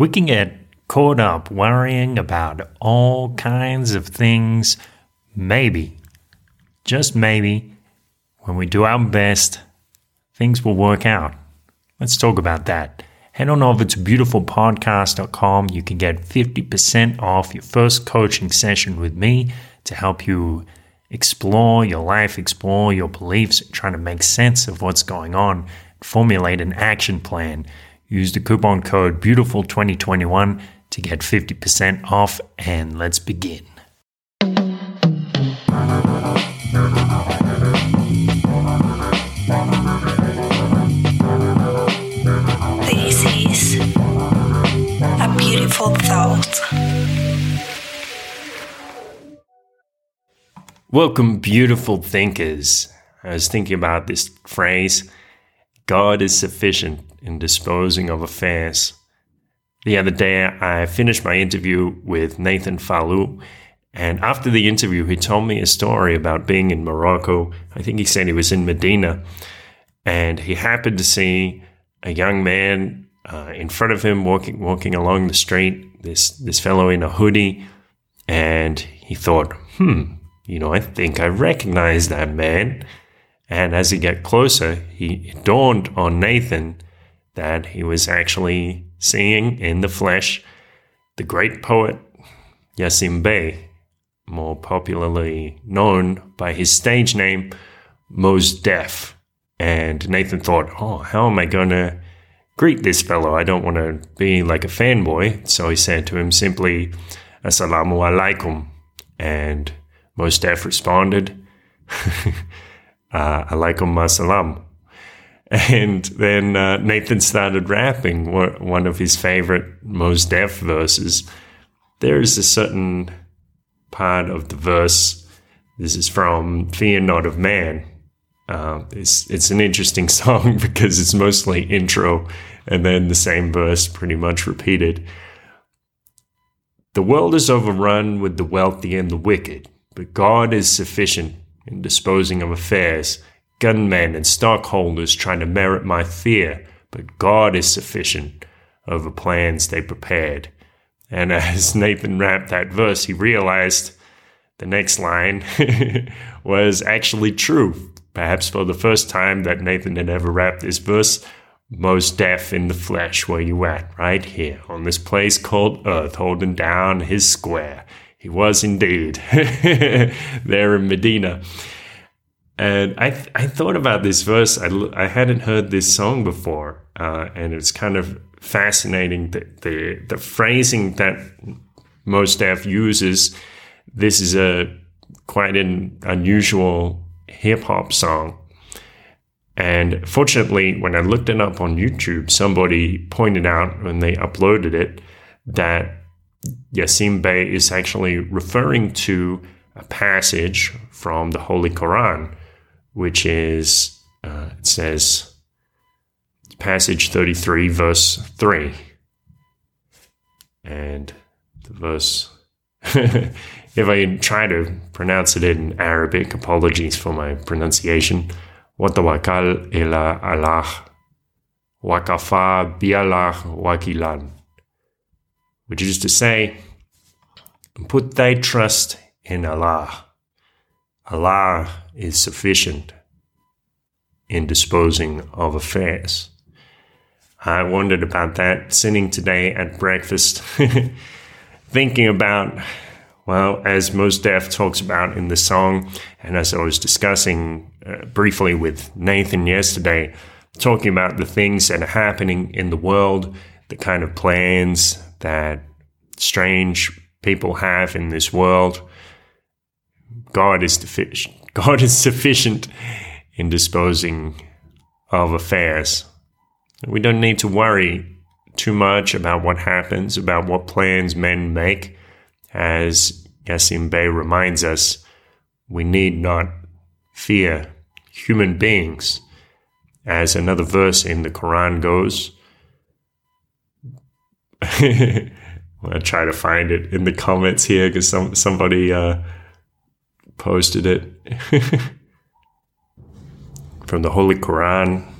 we can get caught up worrying about all kinds of things. Maybe, just maybe, when we do our best, things will work out. Let's talk about that. Head on over to beautifulpodcast.com. You can get 50% off your first coaching session with me to help you explore your life, explore your beliefs, trying to make sense of what's going on, formulate an action plan. Use the coupon code BEAUTIFUL2021 to get 50% off, and let's begin. This is a beautiful thought. Welcome, beautiful thinkers. I was thinking about this phrase God is sufficient in disposing of affairs. The other day, I finished my interview with Nathan Falou, and after the interview, he told me a story about being in Morocco. I think he said he was in Medina, and he happened to see a young man uh, in front of him walking walking along the street. This this fellow in a hoodie, and he thought, "Hmm, you know, I think I recognize that man." And as he got closer, he dawned on Nathan that he was actually seeing in the flesh the great poet Yasiin Bey, more popularly known by his stage name Mos Def. And Nathan thought, oh, how am I going to greet this fellow? I don't want to be like a fanboy. So he said to him simply, Assalamu alaikum. And Mos Def responded, uh, alaikum assalam. And then uh, Nathan started rapping one of his favorite Mos Def verses. There is a certain part of the verse. This is from Fear Not of Man. Uh, it's it's an interesting song because it's mostly intro and then the same verse pretty much repeated. The world is overrun with the wealthy and the wicked, but God is sufficient in disposing of affairs gunmen and stockholders trying to merit my fear, but God is sufficient over plans they prepared. And as Nathan rapped that verse, he realized the next line was actually true. Perhaps for the first time that Nathan had ever rapped this verse, Mos Def in the flesh, where you at? Right here, on this place called Earth, holding down his square. He was indeed there in Medina. And I, th- I thought about this verse. I, l- I hadn't heard this song before. Uh, and it's kind of fascinating that the, the phrasing that Mos Def uses. This is a quite an unusual hip hop song. And fortunately, when I looked it up on YouTube, somebody pointed out when they uploaded it that Yasiin Bey is actually referring to a passage from the Holy Quran which is, uh, it says, passage 33, verse 3. And the verse, if I try to pronounce it in Arabic, apologies for my pronunciation. Watawakal ila Allah, wakafa biallah wakilan. Which is to say, put thy trust in Allah Allah is sufficient in disposing of affairs. I wondered about that sitting today at breakfast, thinking about, well, as Mos Def talks about in the song, and as I was discussing uh, briefly with Nathan yesterday, talking about the things that are happening in the world, the kind of plans that strange people have in this world God is sufficient. God is sufficient in disposing of affairs. We don't need to worry too much about what happens, about what plans men make. As Yasiin Bey reminds us, we need not fear human beings. As another verse in the Quran goes, To try to find it in the comments here because some, somebody uh, posted it from the Holy Quran,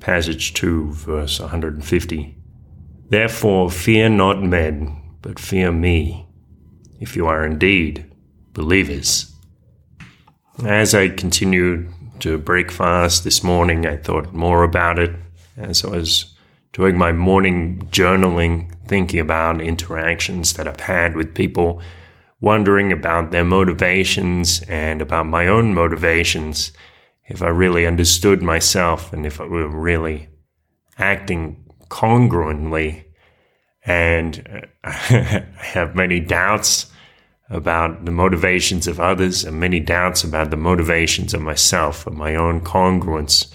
passage 2, verse 150. Therefore, fear not men, but fear me, if you are indeed believers. As I continued to break fast this morning, I thought more about it as I was doing my morning journaling, thinking about interactions that I've had with people, wondering about their motivations and about my own motivations, if I really understood myself and if I were really acting congruently. And uh, I have many doubts about the motivations of others and many doubts about the motivations of myself and my own congruence.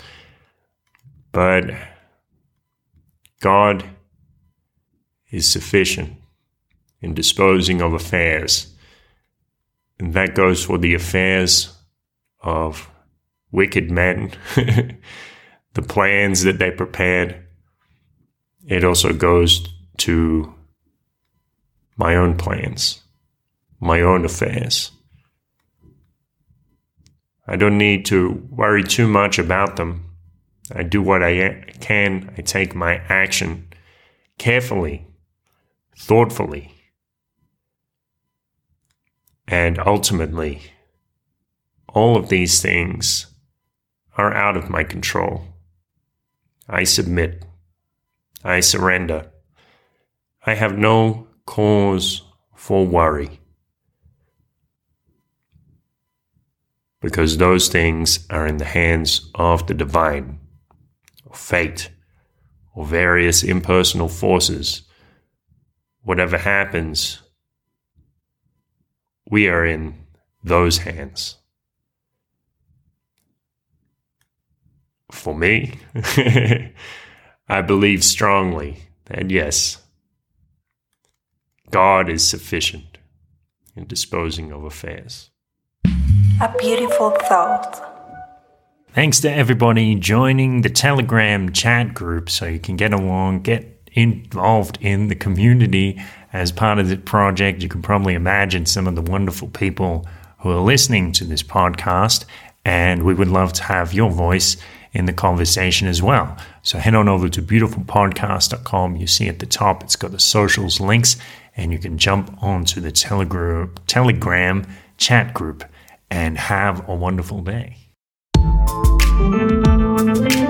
But God is sufficient in disposing of affairs. And that goes for the affairs of wicked men, the plans that they prepared. It also goes to my own plans, my own affairs. I don't need to worry too much about them I do what I can. I take my action carefully, thoughtfully, and ultimately, all of these things are out of my control. I submit. I surrender. I have no cause for worry. Because those things are in the hands of the divine fate, or various impersonal forces, whatever happens, we are in those hands. For me, I believe strongly that yes, God is sufficient in disposing of affairs. A beautiful thought. Thanks to everybody joining the Telegram chat group so you can get along, get involved in the community as part of the project. You can probably imagine some of the wonderful people who are listening to this podcast, and we would love to have your voice in the conversation as well. So head on over to beautifulpodcast.com. You see at the top, it's got the socials links, and you can jump onto the Telegram, Telegram chat group and have a wonderful day. Thank you.